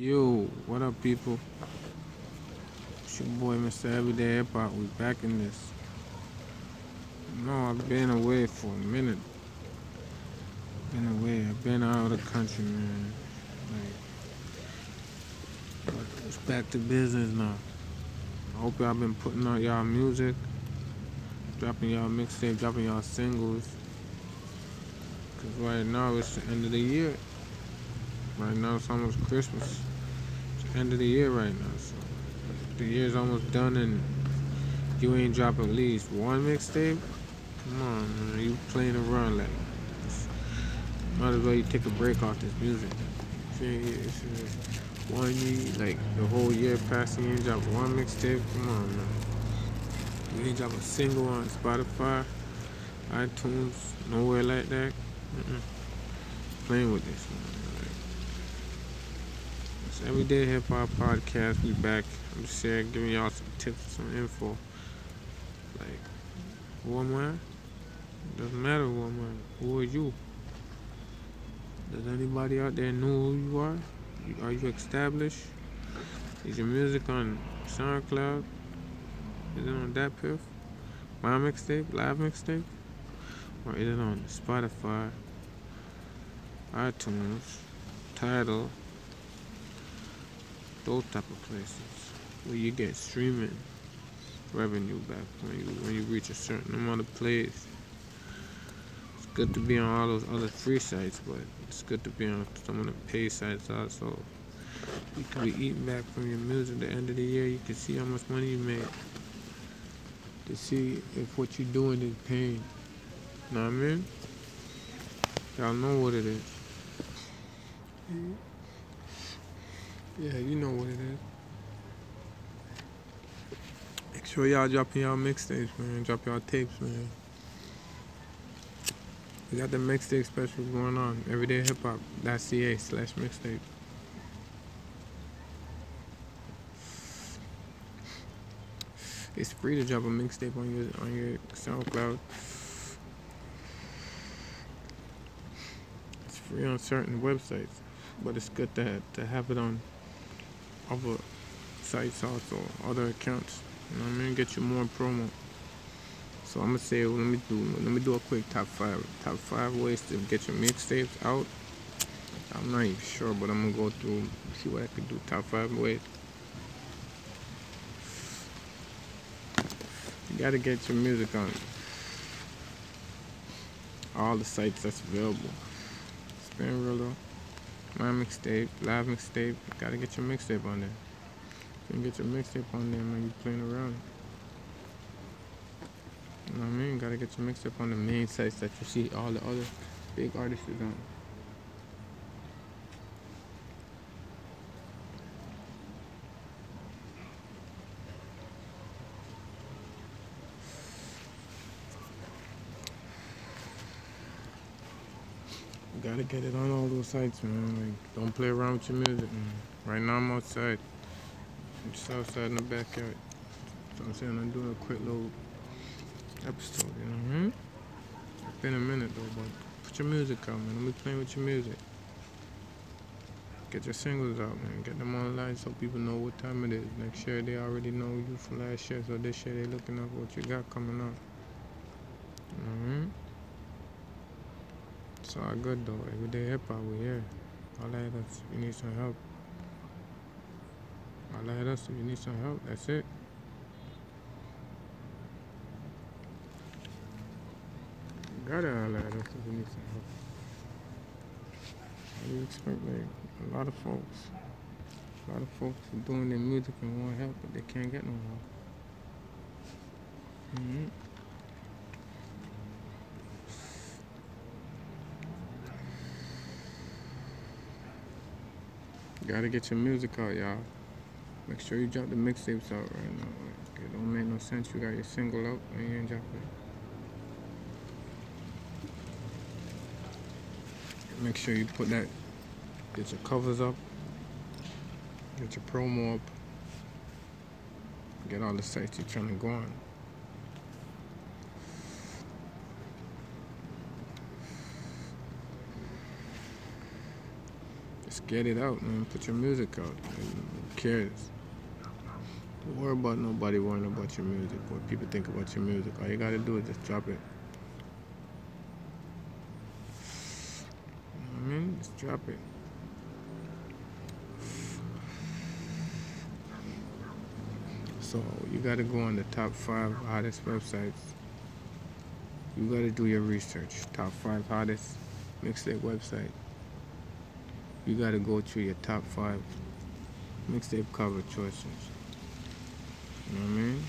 Yo, what up, people? It's your boy, Mr. Everyday Hip Hop. We back in this. No, I've been away for a minute. Been away. I've been out of the country, man. Like, it's back to business now. I hope y'all been putting out y'all music, dropping y'all mixtape, dropping y'all singles. Cause right now it's the end of the year. Right now it's almost Christmas. It's the end of the year right now. So the year's almost done and you ain't dropping at least one mixtape. Come on, man. You playing around like might as well you take a break off this music. It's one year, like the whole year passing, you ain't drop one mixtape. Come on, man. You ain't drop a single on Spotify, iTunes, nowhere like that. Mm-mm. Playing with this, man. Everyday Hip Hop Podcast. We back. I'm just here giving y'all some tips, some info. Like, I? Doesn't matter I. Who are you? Does anybody out there know who you are? Are you established? Is your music on SoundCloud? Is it on DatPiff? My mixtape, live mixtape? Or is it on Spotify, iTunes, Tidal, those type of places where you get streaming revenue back when you when you reach a certain amount of plays. It's good to be on all those other free sites, but it's good to be on some of the pay sites also. You can be eating back from your music at the end of the year. You can see how much money you made. To see if what you're doing is paying. Know what I mean? Y'all know what it is. Mm-hmm. Yeah, you know what it is. Make sure y'all dropping y'all mixtapes, man. Drop y'all tapes, man. We got the mixtape special going on. Everyday Hip Hop. .ca slash mixtape. It's free to drop a mixtape on your on your SoundCloud. It's free on certain websites, but it's good to to have it on other sites also, other accounts. You know what I mean? Get you more promo. So I'm gonna say, let me do, let me do a quick top five, top five ways to get your mixtapes out. I'm not even sure, but I'm gonna go through, see what I can do. Top five ways. You gotta get your music on all the sites that's available. Spinrilla though. My mixtape, live mixtape. Gotta get your mixtape on there. You can get your mixtape on there when you playing around. You know what I mean? Gotta get your mixtape on the main sites that you see all the other big artists on. Gotta get it on all those sites, man. Like, don't play around with your music, man. Right now I'm outside. I'm just outside in the backyard. So I'm saying I'm doing a quick little episode, you know what I mean? It's been a minute though, but put your music out, man. Don't be playing with your music. Get your singles out, man. Get them online so people know what time it is. Next year they already know you from last year, so this year they looking up what you got coming up. You know what I mean? It's all good though. Everyday hip hop, we here. All at us. You need some help. All at us. You need some help, that's it. Gotta all at us you need some help. You expect like a lot of folks? A lot of folks doing their music and want help, but they can't get no help. Mm-hmm. Gotta get your music out, y'all. Make sure you drop the mixtapes out right now. Like, it don't make no sense. You got your single out and you ain't drop it. Make sure you put that, get your covers up, get your promo up, get all the sites you're trying to go on. Just get it out, man. Put your music out. Who cares? Don't worry about nobody worrying about your music. What people think about your music. All you gotta do is just drop it. You know I mean? Just drop it. So you gotta go on the top five hottest websites. You gotta do your research. Top five hottest mixtape website. You gotta go through your top five mixtape cover choices. You know what I mean?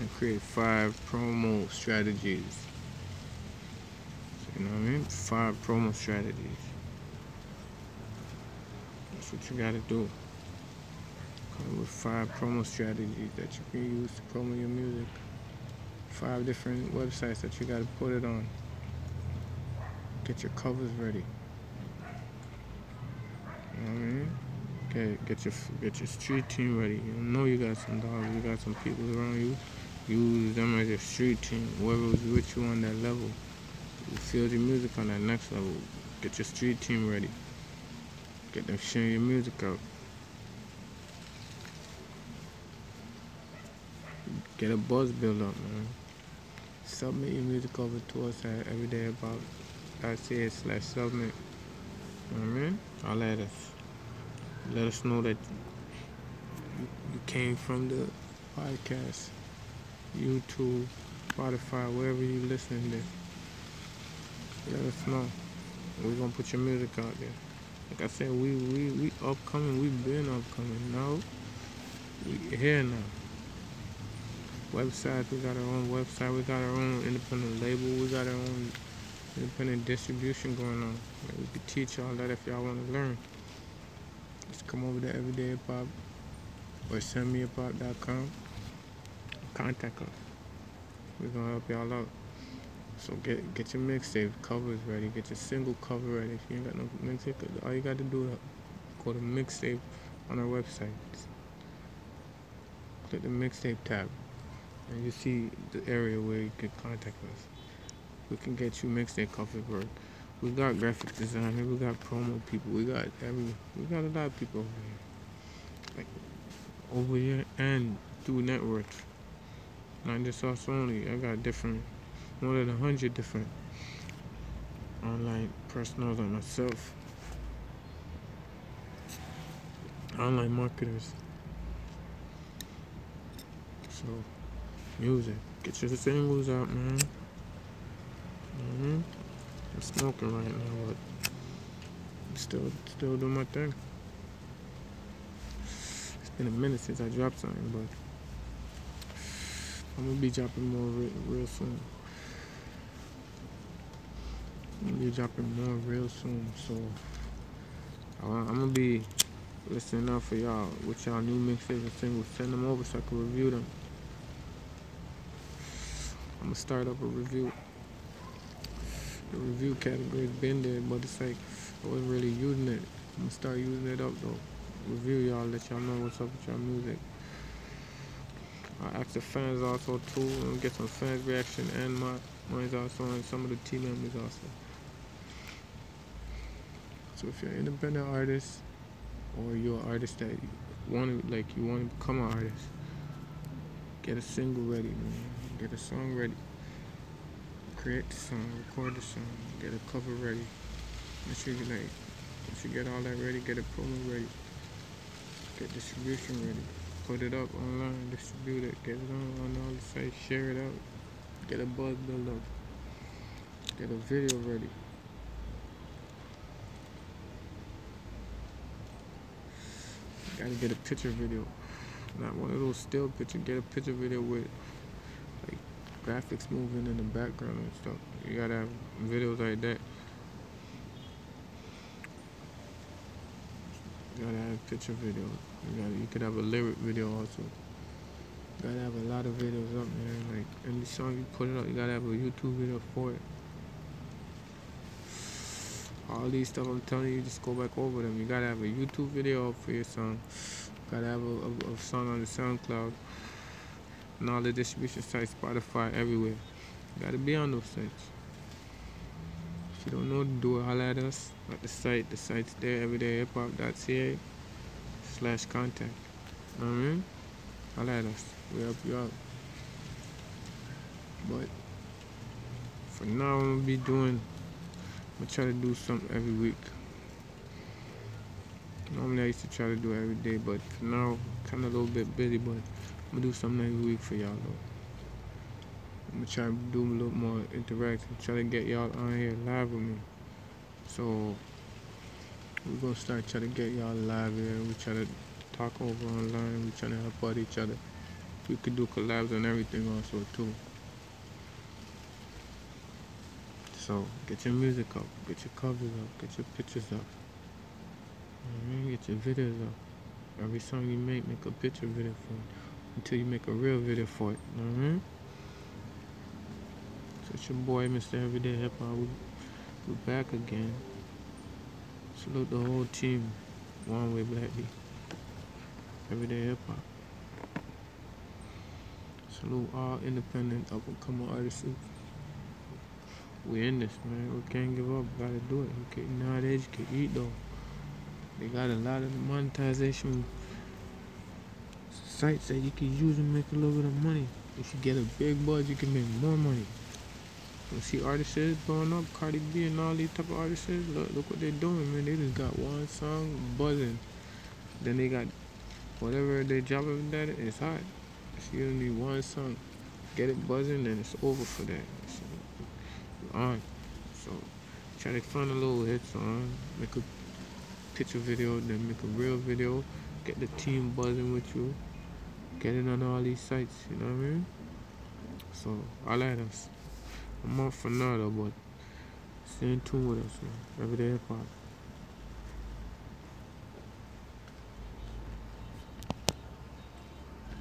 And create five promo strategies. You know what I mean? Five promo strategies. That's what you gotta do. Come with five promo strategies that you can use to promote your music. Five different websites that you gotta put it on. Get your covers ready. Mean? Get your get your street team ready. You know you got some dogs, you got some people around you. Use them as your street team. Whoever was with you on that level, you feel your music on that next level. Get your street team ready. Get them sharing your music out. Get a buzz build up, man. Submit your music over to us at everyday about ca slash submit. You know what I mean? I'll let us let us know that you, came from the podcast, YouTube, Spotify, wherever you listening to. Let us know. We're gonna put your music out there. Like I said, we we we upcoming. We've been upcoming. Now we here now. Website. We got our own website. We got our own independent label. We got our own independent distribution going on. Like we could teach y'all that if y'all want to learn. Just come over to Everyday Hip Hop or send me com. Contact us. We're gonna help y'all out. So get get your mixtape covers ready. Get your single cover ready. If you ain't got no mixtape, all you got to do is go to mixtape on our website. Click the mixtape tab, and you see the area where you can contact us. We can get you mixtape cover work. We got graphic designer, we got promo people, we got every, we got a lot of people over here, like over here and through networks. Not just us only. I got different, more than a hundred different online personals on myself. Online marketers. So, music. Get your singles out, man. Mm-hmm. Smoking right now, but still still doing my thing. It's been a minute since I dropped something, but I'm gonna be dropping more real, real soon. I'm gonna be dropping more real soon, so I'm gonna be listening out for y'all with y'all new mixtapes and singles. Send them over so I can review them. I'm gonna start up a review review category's been there, but it's like I wasn't really using it. I'm gonna start using it up though. Review y'all, let y'all know what's up with y'all music. I ask the fans also too, and get some fans reaction and my mine's also and some of the team members also. So if you're an independent artist or you're an artist that want to like you want to become an artist, get a single ready, man. Get a song ready create the song, record the song, get a cover ready. Make sure you like, once you get all that ready, get a promo ready, get distribution ready, put it up online, distribute it, get it on, on all the sites, share it out, get a buzz build up, get a video ready. Gotta get a picture video, not one of those still picture. Get a picture video with graphics moving in the background and stuff. You gotta have videos like that. You gotta have picture video. You gotta you could have a lyric video also. You gotta have a lot of videos up there. Like any song you put it up, you gotta have a YouTube video for it. All these stuff I'm telling you, just go back over them. You gotta have a YouTube video for your song. You gotta have a, a, a song on the SoundCloud and all the distribution sites, Spotify, everywhere. You gotta be on those sites. If you don't know do it, holla at us at the site. The site's there, everydayhiphop.ca slash contact. Mean? Holla at us. We help you out. But for now, I'm gonna be doing. I'm gonna try to do something every week. Normally, I used to try to do every day, but for now, kind of a little bit busy. But I'm gonna do something every week for y'all though. I'm gonna try to do a little more interaction, try to get y'all on here live with me. So we're gonna start trying to get y'all live here. We try to talk over online. We trying to help out each other. We could do collabs and everything also too. So get your music up, get your covers up, get your pictures up. You know I mean? Get your videos up. Every song you make, make a picture video for. Until you make a real video for it. I mean? So it's your boy, Mr. Everyday Hip Hop. We, we back again. Salute the whole team. One way Black D. Everyday Hip Hop. Salute all independent up and coming artists. We in this, man. We can't give up. We Gotta do it. Can nowadays you can eat though. They got a lot of monetization sites that you can use and make a little bit of money. If you get a big buzz, you can make more money. You see artists blowing up, Cardi B and all these type of artists. Look, look what they're doing, man. They just got one song buzzing. Then they got whatever they job of that is hot. You only one song, get it buzzing, then it's over for that. So, on. So try to find a little hit song, make a picture video, then make a real video, get the team buzzing with you, get it on all these sites, you know what I mean? So all at us. I'm off for now though, but stay in tune with us, man. Everyday hip.